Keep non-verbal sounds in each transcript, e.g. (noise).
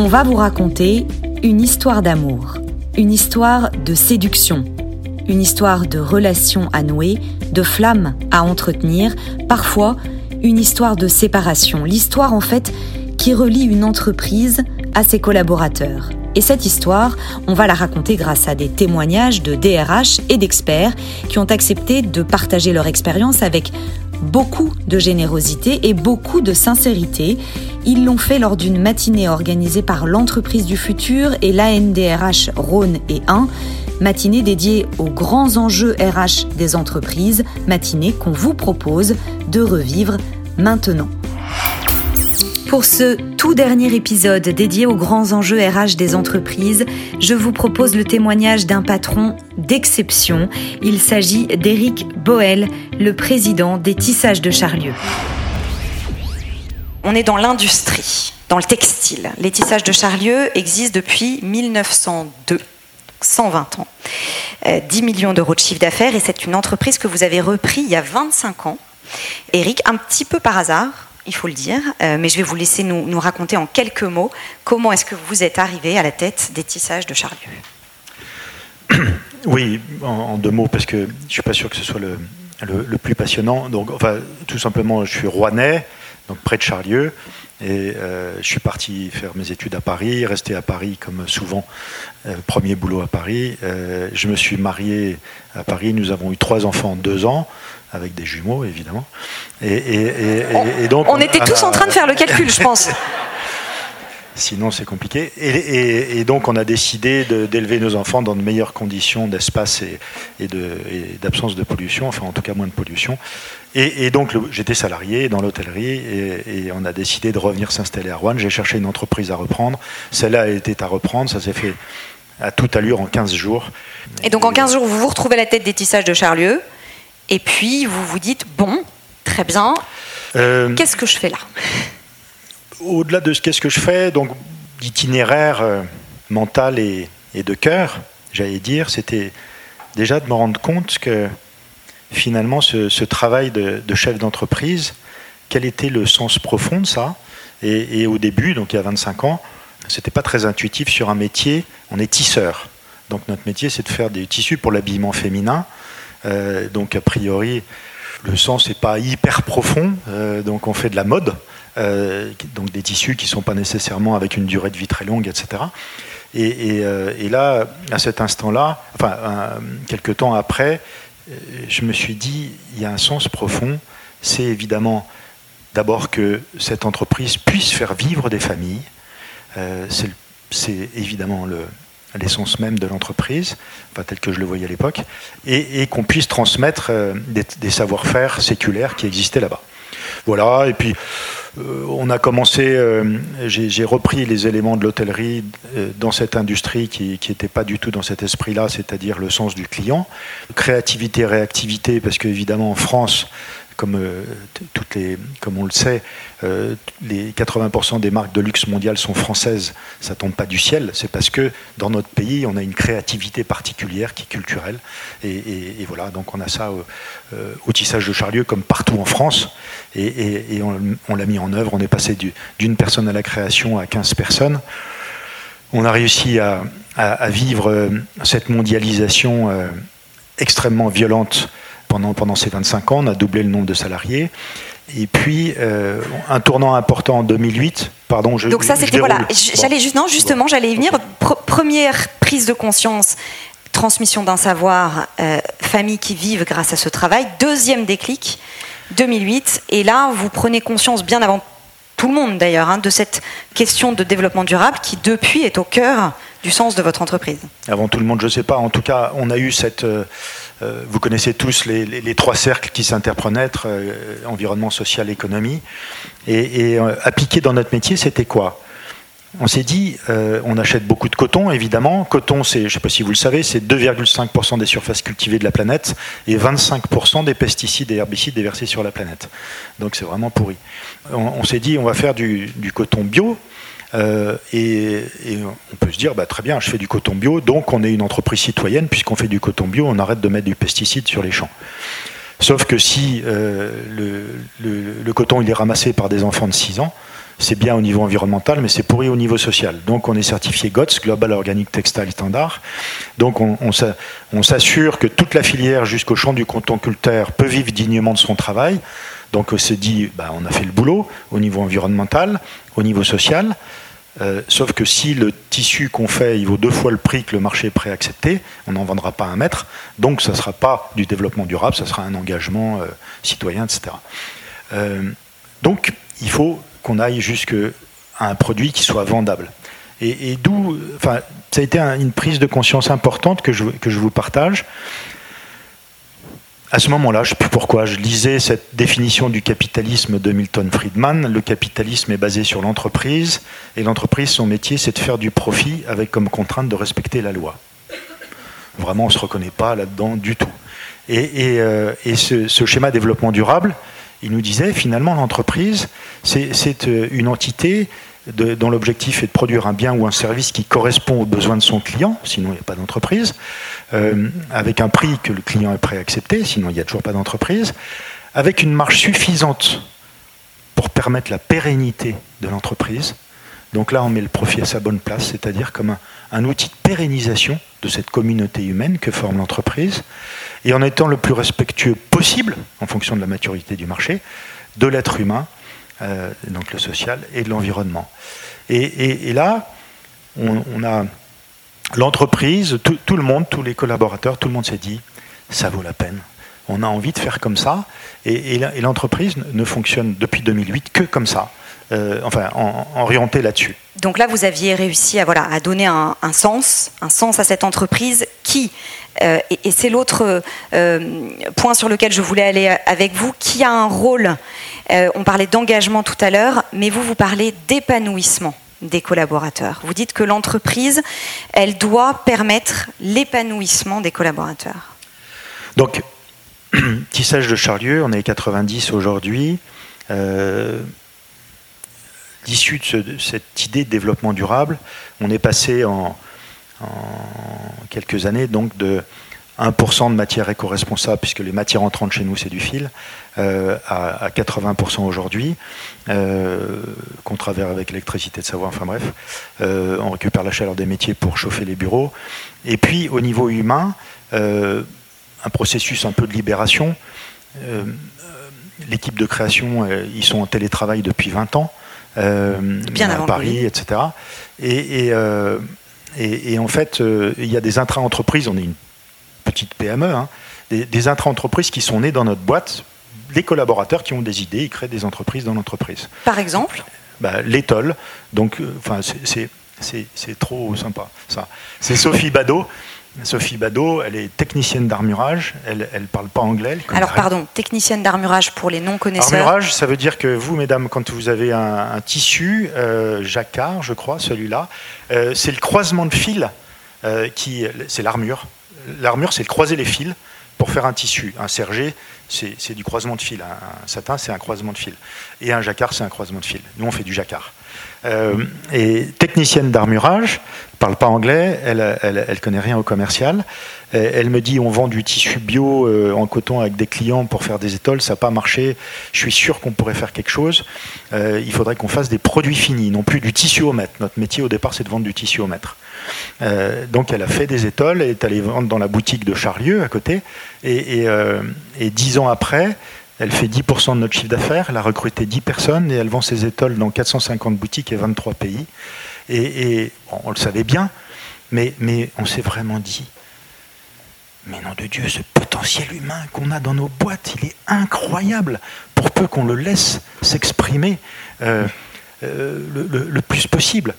On va vous raconter une histoire d'amour, une histoire de séduction, une histoire de relations à nouer, de flammes à entretenir, parfois une histoire de séparation, l'histoire en fait qui relie une entreprise à ses collaborateurs. Et cette histoire, on va la raconter grâce à des témoignages de DRH et d'experts qui ont accepté de partager leur expérience avec beaucoup de générosité et beaucoup de sincérité. Ils l'ont fait lors d'une matinée organisée par l'entreprise du futur et l'ANDRH Rhône et 1, matinée dédiée aux grands enjeux RH des entreprises, matinée qu'on vous propose de revivre maintenant. Pour ce tout dernier épisode dédié aux grands enjeux RH des entreprises, je vous propose le témoignage d'un patron d'exception. Il s'agit d'Éric Boel, le président des tissages de Charlieu. On est dans l'industrie, dans le textile. Les tissages de Charlieu existent depuis 1902. 120 ans, 10 euh, millions d'euros de chiffre d'affaires et c'est une entreprise que vous avez repris il y a 25 ans. Eric, un petit peu par hasard, il faut le dire, euh, mais je vais vous laisser nous, raconter en quelques mots comment est-ce que vous êtes arrivé à la tête des tissages de Charlieu. (coughs) Oui, en, deux mots, parce que je ne suis pas sûr que ce soit le, plus passionnant. Donc, enfin, tout simplement, je suis rouennais, donc près de Charlieu, et euh, je suis parti faire mes études à Paris, resté à Paris comme souvent, euh, premier boulot à Paris. je me suis marié à Paris, nous avons eu trois enfants en deux ans avec des jumeaux évidemment. Et, donc, on, était tous en train de faire le calcul, je pense. (laughs) Sinon, c'est compliqué. Et, donc, on a décidé d'élever nos enfants dans de meilleures conditions d'espace et, d'absence de, pollution, enfin, en tout cas, moins de pollution. Et, donc, j'étais salarié dans l'hôtellerie et, on a décidé de revenir s'installer à Rouen. J'ai cherché une entreprise à reprendre. Celle-là était à reprendre. Ça s'est fait à toute allure en 15 jours. Et donc, en 15 jours, vous vous retrouvez à la tête des tissages de Charlieu. Et puis, vous vous dites, bon, très bien, euh, qu'est-ce que je fais là? Au-delà de ce qu'est-ce que je fais, donc d'itinéraire euh, mental et, de cœur, j'allais dire, c'était déjà de me rendre compte que finalement, ce, travail de, chef d'entreprise, quel était le sens profond de ça et, et, au début, donc il y a 25 ans, c'était pas très intuitif sur un métier. On est tisseur. Donc notre métier, c'est de faire des tissus pour l'habillement féminin. Euh, donc a priori, le sens n'est pas hyper profond, euh, donc on fait de la mode, euh, donc des tissus qui ne sont pas nécessairement avec une durée de vie très longue, etc. Et, là, à cet instant-là, enfin, quelques temps après, je me suis dit, il y a un sens profond, c'est évidemment d'abord que cette entreprise puisse faire vivre des familles, c'est évidemment le, l'essence même de l'entreprise, pas tel que je le voyais à l'époque, et, qu'on puisse transmettre euh, des, savoir-faire séculaires qui existaient là-bas. Voilà, et puis euh, on a commencé, euh, j'ai repris les éléments de l'hôtellerie dans cette industrie qui n'était pas du tout dans cet esprit-là, c'est-à-dire le sens du client. Créativité, réactivité, parce qu'évidemment en France, comme, euh, toutes les, comme on le sait, euh, les 80% des marques de luxe mondiales sont françaises. Ça tombe pas du ciel. C'est parce que dans notre pays, on a une créativité particulière qui est culturelle. Et, voilà, donc on a ça euh, au, tissage de Charlieu comme partout en France. Et, on, l'a mis en œuvre. On est passé d'une personne à la création à 15 personnes. On a réussi à, à vivre cette mondialisation extrêmement violente pendant, pendant ces 25 ans, on a doublé le nombre de salariés. Et puis, euh, un tournant important en 2008. Pardon, je, Donc ça, c'était voilà. J'allais juste, non, justement, j'allais y venir. première prise de conscience, transmission d'un savoir, euh, famille qui vivent grâce à ce travail. Deuxième déclic, 2008. Et là, vous prenez conscience bien avant tout le monde d'ailleurs, hein, de cette question de développement durable qui depuis est au cœur du sens de votre entreprise. Avant tout le monde, je ne sais pas. En tout cas, on a eu cette... Euh, euh, vous connaissez tous les, trois cercles qui s'interprenetrent, euh, environnement, social, économie. Et, et appliqué dans notre métier, c'était quoi? On s'est dit, on achète beaucoup de coton, évidemment. Coton, c'est, je ne sais pas si vous le savez, c'est 2,5% des surfaces cultivées de la planète et 25% des pesticides et herbicides déversés sur la planète. Donc c'est vraiment pourri. On, s'est dit, on va faire du coton bio, euh, et, on peut se dire, bah, très bien, je fais du coton bio, donc on est une entreprise citoyenne, puisqu'on fait du coton bio, on arrête de mettre du pesticide sur les champs. Sauf que si euh, le, coton il est ramassé par des enfants de 6 ans, c'est bien au niveau environnemental, mais c'est pourri au niveau social. Donc on est certifié GOTS, Global Organic Textile Standard. Donc on, s'assure que toute la filière jusqu'au champ du culteur peut vivre dignement de son travail. Donc on s'est dit, bah, on a fait le boulot au niveau environnemental, au niveau social. Euh, sauf que si le tissu qu'on fait, vaut deux fois le prix que le marché est prêt à accepter, on n'en vendra pas un mètre. Donc ça ne sera pas du développement durable, ça sera un engagement euh, citoyen, etc. Euh, donc il faut qu'on aille jusqu'à un produit qui soit vendable. Et, d'où, ça a été une prise de conscience importante que je vous partage à ce moment-là, je ne sais plus pourquoi, je lisais cette définition du capitalisme de Milton Friedman. Le capitalisme est basé sur l'entreprise, et l'entreprise, son métier, c'est de faire du profit avec comme contrainte de respecter la loi. Vraiment, on ne se reconnaît pas là-dedans du tout. Et, euh, ce, schéma développement durable, il nous disait finalement l'entreprise, c'est euh, une entité dont l'objectif est de produire un bien ou un service qui correspond aux besoins de son client, sinon il n'y a pas d'entreprise, euh, avec un prix que le client est prêt à accepter, sinon il n'y a toujours pas d'entreprise, avec une marge suffisante pour permettre la pérennité de l'entreprise. Donc là, on met le profit à sa bonne place, c'est-à-dire comme un, outil de pérennisation de cette communauté humaine que forme l'entreprise, et en étant le plus respectueux possible, en fonction de la maturité du marché, de l'être humain, euh, donc le social et de l'environnement. Et, là, on, a l'entreprise, tout, le monde, tous les collaborateurs, tout le monde s'est dit, ça vaut la peine. On a envie de faire comme ça, et, l'entreprise ne fonctionne depuis 2008 que comme ça. Euh, enfin, orientée là-dessus. Donc là, vous aviez réussi à, voilà, à donner un, sens, un sens à cette entreprise qui, euh, et, c'est l'autre point sur lequel je voulais aller avec vous, qui a un rôle euh, on parlait d'engagement tout à l'heure, mais vous, vous parlez d'épanouissement des collaborateurs. Vous dites que l'entreprise, elle doit permettre l'épanouissement des collaborateurs. Donc, (clears throat) tissage de Charlieu, on est 90 aujourd'hui. Euh, L'issue de, cette idée de développement durable, on est passé en, en quelques années donc de 1% de matière éco-responsable, puisque les matières entrantes chez nous, c'est du fil, euh, à, 80% aujourd'hui, euh, qu'on avec l'électricité de savoir, enfin bref. Euh, on récupère la chaleur des métiers pour chauffer les bureaux. Et puis, au niveau humain, un processus un peu de libération. L'équipe de création, ils sont en télétravail depuis 20 ans. Bien à Paris, etc. Et, et, en fait, il y a des intra-entreprises, on est une petite PME, hein, des, intra-entreprises qui sont nées dans notre boîte, les collaborateurs qui ont des idées, ils créent des entreprises dans l'entreprise. Par exemple bah, L'étole, donc euh, enfin, c'est trop sympa ça. C'est Sophie Badeau. Sophie Badeau, elle est technicienne d'armurage, elle ne parle pas anglais. Alors pardon, technicienne d'armurage pour les non-connaisseurs. Armurage, ça veut dire que vous, mesdames, quand vous avez un, tissu, euh, jacquard, je crois, celui-là, euh, c'est le croisement de fils, qui, c'est l'armure, l'armure, c'est de croiser les fils pour faire un tissu. Un sergé, c'est du croisement de fils. Un, satin, c'est un croisement de fils. Et un jacquard, c'est un croisement de fils. Nous, on fait du jacquard. Euh, et technicienne d'armurage, parle pas anglais, elle, elle, connaît rien au commercial. Elle me dit on vend du tissu bio euh, en coton avec des clients pour faire des étoiles, ça n'a pas marché. Je suis sûr qu'on pourrait faire quelque chose. Euh, il faudrait qu'on fasse des produits finis, non plus du tissu au mètre. Notre métier au départ, c'est de vendre du tissu au mètre. Euh, donc elle a fait des étoiles, elle est allée vendre dans la boutique de Charlieu à côté, et, dix ans après, elle fait 10% de notre chiffre d'affaires, elle a recruté 10 personnes et elle vend ses étoiles dans 450 boutiques et 23 pays. Et, on le savait bien, mais, on s'est vraiment dit, mais non de Dieu, ce potentiel humain qu'on a dans nos boîtes, il est incroyable, pour peu qu'on le laisse s'exprimer euh, euh, le, plus possible.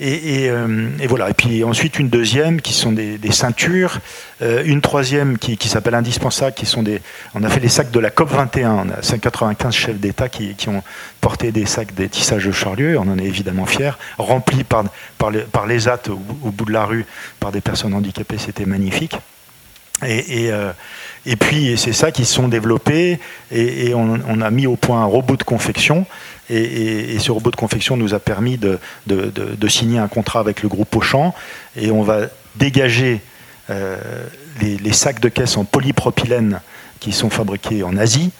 Euh, et, voilà. Et puis ensuite une deuxième qui sont des, ceintures, euh, une troisième qui, s'appelle indispensable, qui sont des. On a fait les sacs de la COP 21. On a 195 chefs d'État qui, ont porté des sacs des tissages de Charlieu. On en est évidemment fiers, remplis par par les, les au, bout de la rue par des personnes handicapées. C'était magnifique. Euh, et, puis c'est ça qui se sont développés et, on, a mis au point un robot de confection et, ce robot de confection nous a permis de, signer un contrat avec le groupe Auchan. Et on va dégager euh, les, sacs de caisse en polypropylène qui sont fabriqués en Asie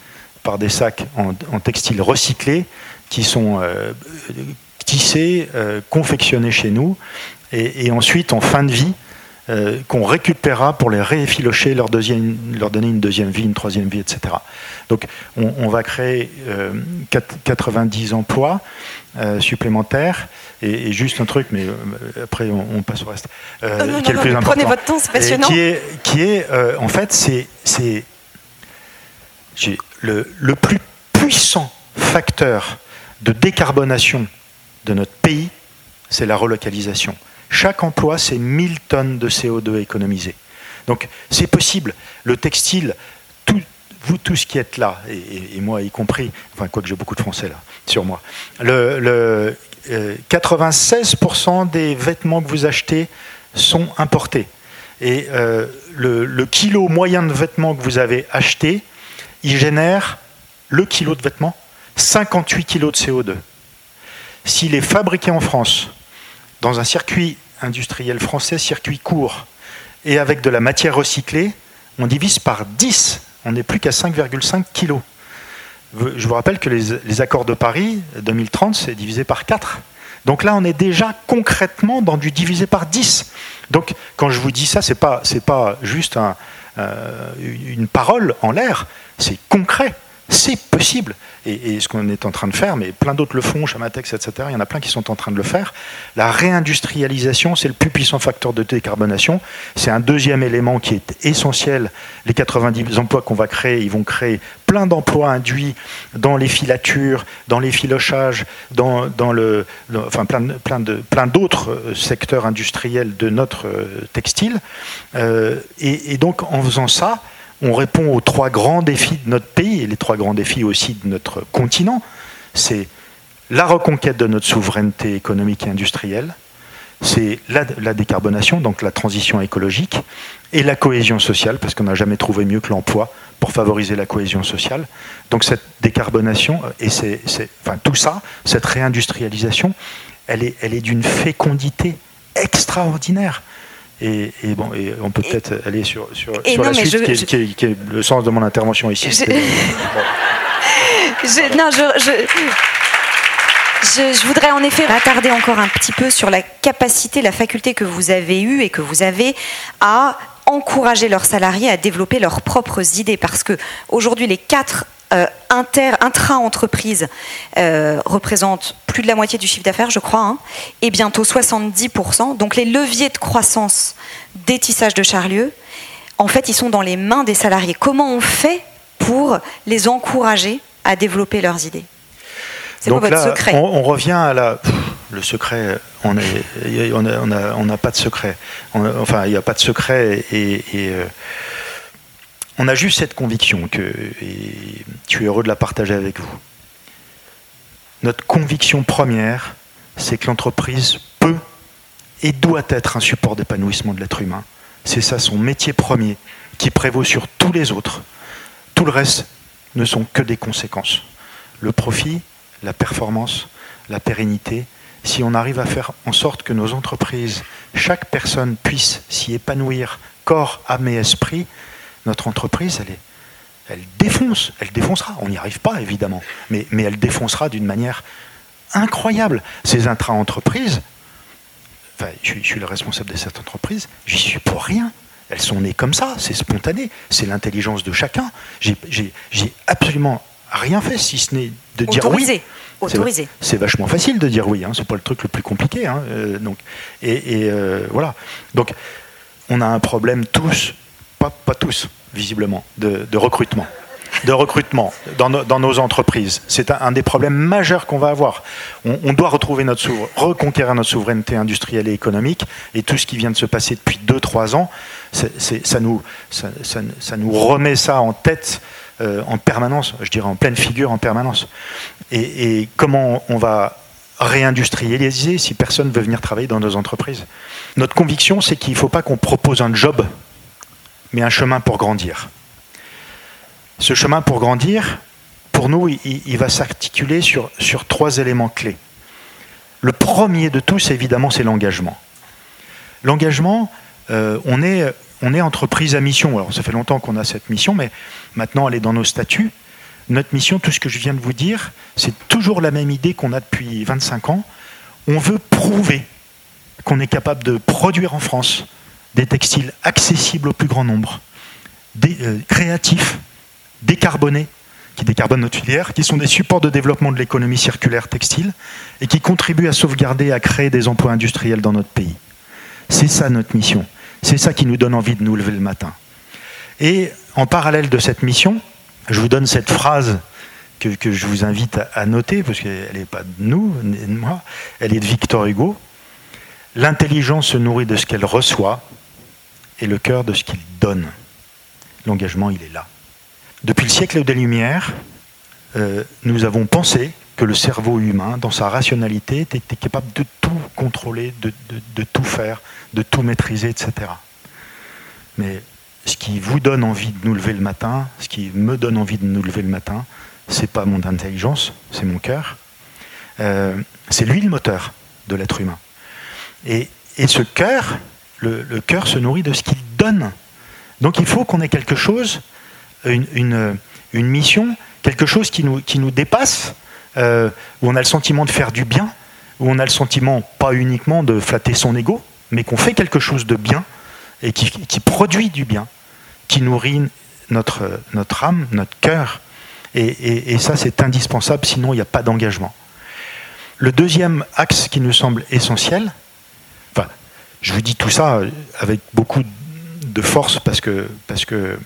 par des sacs en, textile recyclé qui sont tissés, confectionnés chez nous, et, ensuite en fin de vie, qu'on récupérera pour les réeffilocher, leur, leur donner une deuxième vie, une troisième vie, etc. Donc on, va créer 90 emplois supplémentaires et, juste un truc, mais euh, après on, passe au reste. Euh, qui est le plus important. Prenez votre temps, c'est passionnant. qui est, qui est euh, en fait, c'est, c'est le, le plus puissant facteur de décarbonation de notre pays, c'est la relocalisation. Chaque emploi, c'est 1000 tonnes de CO2 économisées. Donc c'est possible. Le textile, tout, vous tous qui êtes là, et, moi y compris, enfin quoi que j'ai beaucoup de Français là sur moi, le, le, 96% euh, des vêtements que vous achetez sont importés. Et euh, le, kilo moyen de vêtements que vous avez acheté, il génère le kilo de vêtements 58 kilos de CO2. S'il est fabriqué en France, dans un circuit industriel français, circuit court, et avec de la matière recyclée, on divise par 10. On n'est plus qu'à 5,5 kilos. Je vous rappelle que les, accords de Paris 2030, c'est divisé par 4. Donc là, on est déjà concrètement dans du divisé par 10. Donc quand je vous dis ça, ce n'est pas, pas juste euh, une parole en l'air, c'est concret. C'est possible. Et, ce qu'on est en train de faire, mais plein d'autres le font, Chamatex, etc., il y en a plein qui sont en train de le faire. La réindustrialisation, c'est le plus puissant facteur de décarbonation. C'est un deuxième élément qui est essentiel. Les 90 emplois qu'on va créer, ils vont créer plein d'emplois induits dans les filatures, dans les filochages, dans, dans le, enfin plein, plein, de, plein d'autres euh, secteurs industriels de notre euh, textile. Euh, et, et donc, en faisant ça, on répond aux trois grands défis de notre pays et les trois grands défis aussi de notre continent. C'est la reconquête de notre souveraineté économique et industrielle, c'est la, décarbonation, donc la transition écologique, et la cohésion sociale, parce qu'on n'a jamais trouvé mieux que l'emploi pour favoriser la cohésion sociale. Donc cette décarbonation, et c'est, enfin, tout ça, cette réindustrialisation, elle est, elle est d'une fécondité extraordinaire. Et, bon, et on peut peut-être aller sur, sur, la suite, qui, est, le sens de mon intervention ici. Je, (laughs) non, je, je, voudrais en effet attarder encore un petit peu sur la capacité, la faculté que vous avez eue et que vous avez à encourager leurs salariés à développer leurs propres idées. Parce que aujourd'hui, les quatre euh, inter, intra-entreprise euh, représente plus de la moitié du chiffre d'affaires, je crois, hein, et bientôt 70%. Donc les leviers de croissance des tissages de Charlieu, en fait, ils sont dans les mains des salariés. Comment on fait pour les encourager à développer leurs idées? C'est quoi votre secret? on, revient à la... le secret, on n'a on on pas de secret. enfin, il n'y a pas de secret et... Euh, on a juste cette conviction que, et je suis heureux de la partager avec vous. Notre conviction première, c'est que l'entreprise peut et doit être un support d'épanouissement de l'être humain. C'est ça son métier premier qui prévaut sur tous les autres. Tout le reste ne sont que des conséquences. Le profit, la performance, la pérennité, si on arrive à faire en sorte que nos entreprises, chaque personne puisse s'y épanouir corps, âme et esprit, notre entreprise, elle, est, elle défonce, elle défoncera. On n'y arrive pas, évidemment, mais, mais elle défoncera d'une manière incroyable. Ces intra-entreprises, enfin, je, suis le responsable de cette entreprise, j'y suis pour rien. Elles sont nées comme ça, c'est spontané, c'est l'intelligence de chacun. J'ai absolument rien fait si ce n'est de dire oui. Autorisé. C'est vachement facile de dire oui, hein. c'est pas le truc le plus compliqué. Hein. Euh, donc, et, euh, voilà. Donc, on a un problème tous pas, tous, visiblement, de, recrutement. De recrutement dans, nos entreprises. C'est un, des problèmes majeurs qu'on va avoir. On, doit retrouver notre reconquérir notre souveraineté industrielle et économique. Et tout ce qui vient de se passer depuis 2-3 ans, ça, nous, remet ça en tête euh, en permanence, je dirais en pleine figure en permanence. Et, et comment on va réindustrialiser si personne veut venir travailler dans nos entreprises? Notre conviction, c'est qu'il ne faut pas qu'on propose un job mais un chemin pour grandir. Ce chemin pour grandir, pour nous, il, va s'articuler sur, sur trois éléments clés. Le premier de tous, évidemment, c'est l'engagement. L'engagement, euh, on, est, on est entreprise à mission. Alors, ça fait longtemps qu'on a cette mission, mais maintenant, elle est dans nos statuts. notre mission, tout ce que je viens de vous dire, c'est toujours la même idée qu'on a depuis 25 ans. On veut prouver qu'on est capable de produire en France des textiles accessibles au plus grand nombre, euh, créatifs, décarbonés, qui décarbonent notre filière, qui sont des supports de développement de l'économie circulaire textile et qui contribuent à sauvegarder et à créer des emplois industriels dans notre pays. C'est ça notre mission. C'est ça qui nous donne envie de nous lever le matin. Et en parallèle de cette mission, je vous donne cette phrase que, je vous invite à, noter, parce qu'elle n'est pas de nous, de moi, elle est de Victor Hugo. L'intelligence se nourrit de ce qu'elle reçoit et le cœur de ce qu'il donne. L'engagement, il est là. Depuis le siècle des Lumières, euh, nous avons pensé que le cerveau humain, dans sa rationalité, était capable de tout contrôler, de, tout faire, de tout maîtriser, etc. Mais ce qui vous donne envie de nous lever le matin, ce qui me donne envie de nous lever le matin, c'est pas mon intelligence, c'est mon cœur. Euh, c'est lui le moteur de l'être humain. Et, ce cœur, le, cœur se nourrit de ce qu'il donne. Donc il faut qu'on ait quelque chose, une, mission, quelque chose qui nous, dépasse, euh, où on a le sentiment de faire du bien, où on a le sentiment pas uniquement de flatter son ego, mais qu'on fait quelque chose de bien et qui produit du bien qui nourrit notre, âme, notre cœur. Et, ça, c'est indispensable, sinon il n'y a pas d'engagement. Le deuxième axe qui nous semble essentiel, je vous dis tout ça avec beaucoup de force parce que, parce que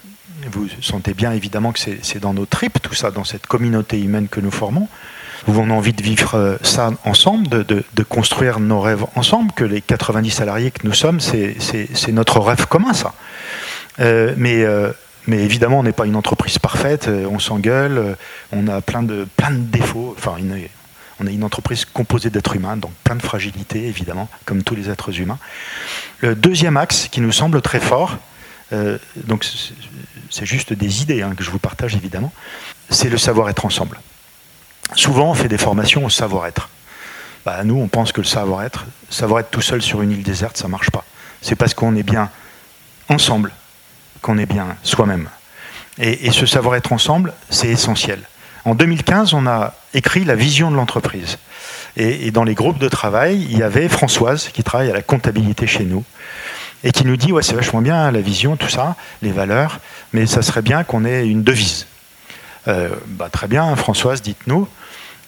vous sentez bien évidemment que c'est dans nos tripes, tout ça, dans cette communauté humaine que nous formons. Nous avons envie de vivre ça ensemble, de, de, construire nos rêves ensemble, que les 90 salariés que nous sommes, c'est notre rêve commun, ça. Euh, mais, euh, mais évidemment, on n'est pas une entreprise parfaite, euh, on s'engueule, on a plein de, plein de défauts. Enfin, on est une entreprise composée d'êtres humains, donc plein de fragilités, évidemment, comme tous les êtres humains. Le deuxième axe qui nous semble très fort, donc c'est juste des idées hein, que je vous partage évidemment, c'est le savoir-être ensemble. Souvent, on fait des formations au savoir-être. Bah, nous, on pense que le savoir-être, savoir-être tout seul sur une île déserte, ça marche pas. C'est parce qu'on est bien ensemble qu'on est bien soi-même. Et, ce savoir-être ensemble, c'est essentiel. En 2015, on a écrit la vision de l'entreprise. Et, dans les groupes de travail, il y avait Françoise, qui travaille à la comptabilité chez nous, et qui nous dit, ouais, c'est vachement bien la vision, tout ça, les valeurs, mais ça serait bien qu'on ait une devise. Euh, bah, très bien, Françoise, dites-nous.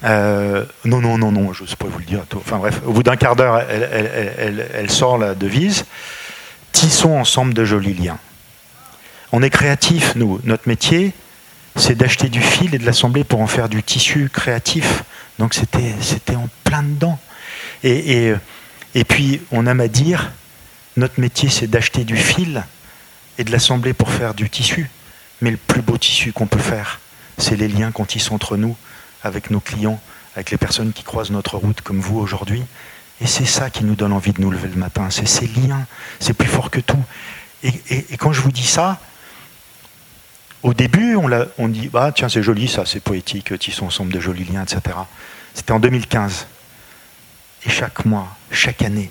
Euh, non, non, non, non, je ne pas vous le dire. Enfin bref, au bout d'un quart d'heure, elle, elle, sort la devise. Tissons ensemble de jolis liens. On est créatif, nous. Notre métier, c'est d'acheter du fil et de l'assembler pour en faire du tissu créatif. Donc c'était, c'était en plein dedans. Et, et, puis, on aime à dire, notre métier, c'est d'acheter du fil et de l'assembler pour faire du tissu. Mais le plus beau tissu qu'on peut faire, c'est les liens qu'on tisse entre nous, avec nos clients, avec les personnes qui croisent notre route comme vous aujourd'hui. Et c'est ça qui nous donne envie de nous lever le matin, c'est ces liens, c'est plus fort que tout. Et, et quand je vous dis ça, au début, on, dit bah, tiens, c'est joli, ça, c'est poétique, tissons ensemble de jolis liens, etc. C'était en 2015. Et chaque mois, chaque année,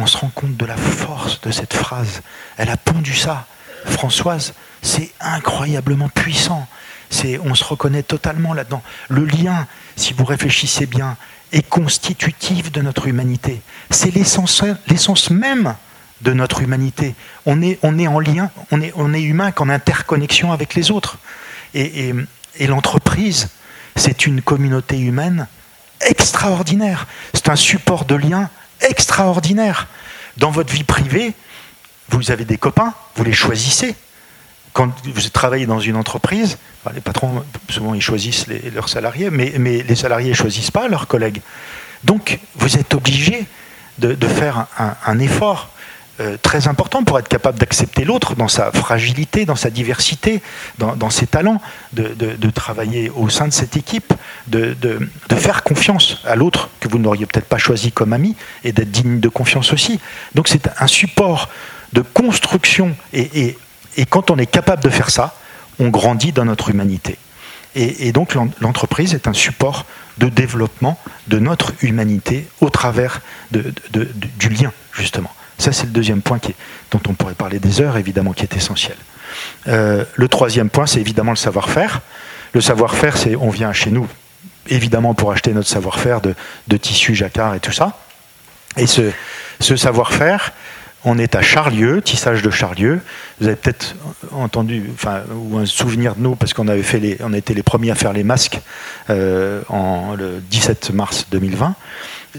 on se rend compte de la force de cette phrase. Elle a pondu ça. Françoise, c'est incroyablement puissant. C'est, on se reconnaît totalement là-dedans. Le lien, si vous réfléchissez bien, est constitutif de notre humanité. C'est l'essence, l'essence même de notre humanité. On est, en lien, on est, on est humain qu'en interconnexion avec les autres. Et, l'entreprise, c'est une communauté humaine extraordinaire. C'est un support de lien extraordinaire. Dans votre vie privée, vous avez des copains, vous les choisissez. Quand vous travaillez dans une entreprise, les patrons, souvent, ils choisissent leurs salariés, mais, les salariés ne choisissent pas leurs collègues. Donc, vous êtes obligé de, faire un effort euh, très important pour être capable d'accepter l'autre dans sa fragilité, dans sa diversité, dans, ses talents, de, travailler au sein de cette équipe, de, faire confiance à l'autre que vous n'auriez peut-être pas choisi comme ami et d'être digne de confiance aussi. Donc c'est un support de construction et, quand on est capable de faire ça, on grandit dans notre humanité. Et, donc l'entreprise est un support de développement de notre humanité au travers du lien, justement. Ça, c'est le deuxième point dont on pourrait parler des heures, évidemment, qui est essentiel. Euh, le troisième point, c'est évidemment le savoir-faire. Le savoir-faire, c'est on vient chez nous, évidemment pour acheter notre savoir-faire de, tissu jacquard et tout ça. Et ce, savoir-faire, on est à Charlieu, tissage de Charlieu. Vous avez peut-être entendu, ou un souvenir de nous, parce qu'on avait fait les, était les premiers à faire les masques euh, en le 17 mars 2020.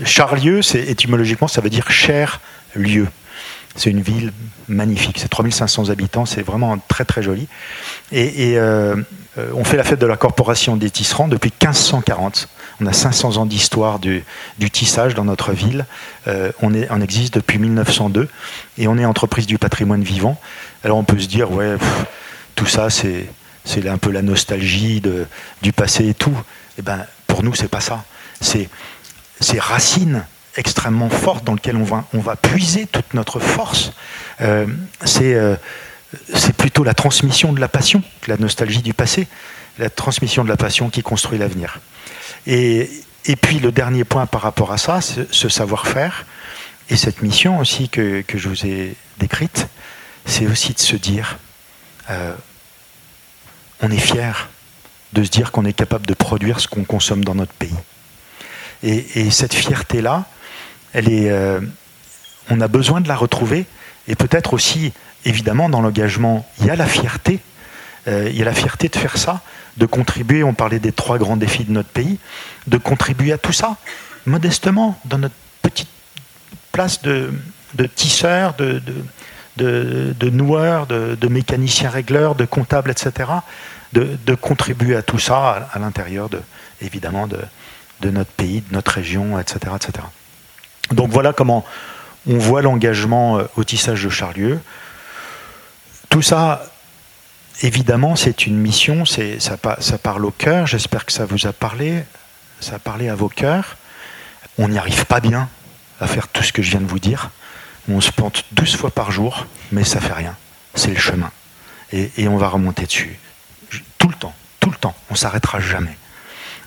Charlieu, c'est étymologiquement, ça veut dire cher lieu. C'est une ville magnifique, c'est 3500 habitants, c'est vraiment très très joli. Et, euh, euh, on fait la fête de la corporation des tisserands depuis 1540. On a 500 ans d'histoire du, tissage dans notre ville. Euh, on, est, on, existe depuis 1902 et on est entreprise du patrimoine vivant. Alors on peut se dire, ouais, tout ça, c'est, c'est un peu la nostalgie du passé et tout. Eh ben, pour nous, c'est pas ça. C'est ces racines extrêmement fortes dans lesquelles on va, on va puiser toute notre force. Euh, c'est, euh, plutôt la transmission de la passion, la nostalgie du passé, la transmission de la passion qui construit l'avenir. Et, puis le dernier point par rapport à ça, ce savoir-faire et cette mission aussi que, je vous ai décrite, c'est aussi de se dire, euh, on est fier de se dire qu'on est capable de produire ce qu'on consomme dans notre pays. Et, cette fierté-là, elle est, euh, on a besoin de la retrouver. Et peut-être aussi, évidemment, dans l'engagement, il y a la fierté. Euh, il y a la fierté de faire ça, de contribuer, on parlait des trois grands défis de notre pays, de contribuer à tout ça, modestement, dans notre petite place de, tisseur, de, de, de, noueur, de, mécanicien régleur, de comptable, etc., de, contribuer à tout ça à, l'intérieur, de, évidemment, de, de notre pays, de notre région, etc., etc. Donc voilà comment on voit l'engagement euh, au tissage de Charlieu. Tout ça, évidemment, c'est une mission, ça, parle au cœur, j'espère que ça vous a parlé, ça a parlé à vos cœurs. On n'y arrive pas bien à faire tout ce que je viens de vous dire. On se plante 12 fois par jour, mais ça fait rien. C'est le chemin. Et, on va remonter dessus. Tout le temps, tout le temps. On s'arrêtera jamais.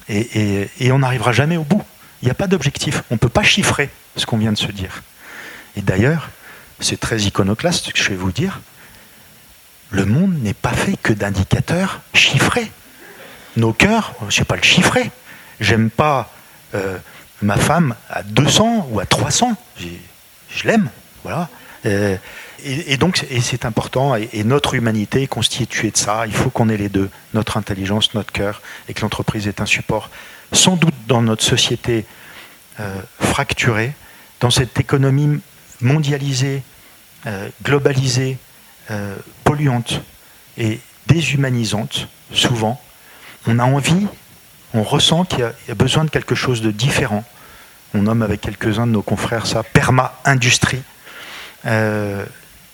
Et, on n'arrivera jamais au bout. Il n'y a pas d'objectif. On ne peut pas chiffrer ce qu'on vient de se dire. Et d'ailleurs, c'est très iconoclaste ce que je vais vous dire. Le monde n'est pas fait que d'indicateurs chiffrés. Nos cœurs, je ne sais pas le chiffrer. J'aime pas euh, ma femme à 200 ou à 300. Je l'aime. Voilà. Euh, et, donc, et c'est important, et, notre humanité est constituée de ça. Il faut qu'on ait les deux, notre intelligence, notre cœur, et que l'entreprise est un support. Sans doute dans notre société euh, fracturée, dans cette économie mondialisée, euh, globalisée, polluante et déshumanisante, souvent, on a envie, on ressent qu'il y a besoin de quelque chose de différent on nomme avec quelques-uns de nos confrères ça perma-industrie. Euh,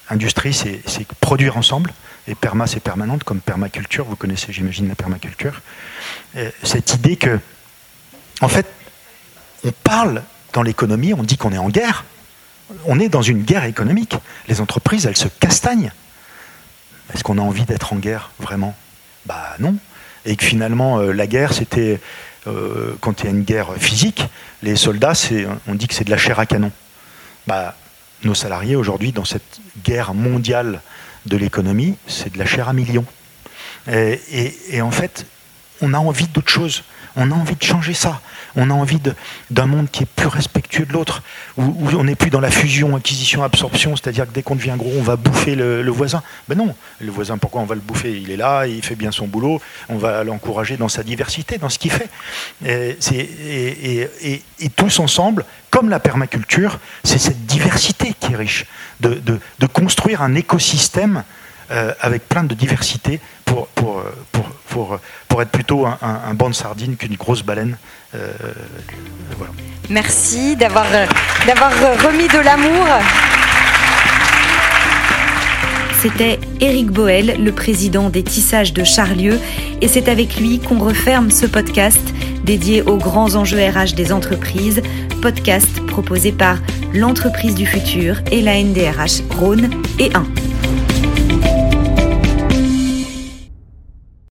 industrie, c'est produire ensemble, et perma, c'est permanente, comme permaculture. Vous connaissez, j'imagine, la permaculture. Euh, cette idée que, en fait, on parle dans l'économie, on dit qu'on est en guerre. On est dans une guerre économique. Les entreprises, elles se castagnent. Est-ce qu'on a envie d'être en guerre, vraiment? Bah non. Et que finalement, euh, la guerre, c'était euh, quand il y a une guerre physique, les soldats, on dit que c'est de la chair à canon. Bah, nos salariés aujourd'hui, dans cette guerre mondiale de l'économie, c'est de la chair à millions. et en fait, on a envie d'autre chose. On a envie de changer ça. On a envie d'un monde qui est plus respectueux de l'autre, où, on n'est plus dans la fusion, acquisition, absorption, c'est-à-dire que dès qu'on devient gros, on va bouffer le, voisin. Ben non, le voisin, pourquoi on va le bouffer? Il est là, il fait bien son boulot, on va l'encourager dans sa diversité, dans ce qu'il fait. Et, tous ensemble, comme la permaculture, c'est cette diversité qui est riche, de, construire un écosystème euh, avec plein de diversité pour, pour, pour être plutôt un, un, banc de sardines qu'une grosse baleine. Euh, voilà. Merci d'avoir d'avoir remis de l'amour. C'était Éric Boel, le président des Tissages de Charlieu, et c'est avec lui qu'on referme ce podcast dédié aux grands enjeux RH des entreprises, podcast proposé par l'entreprise du futur et la NDRH Rhône et 1.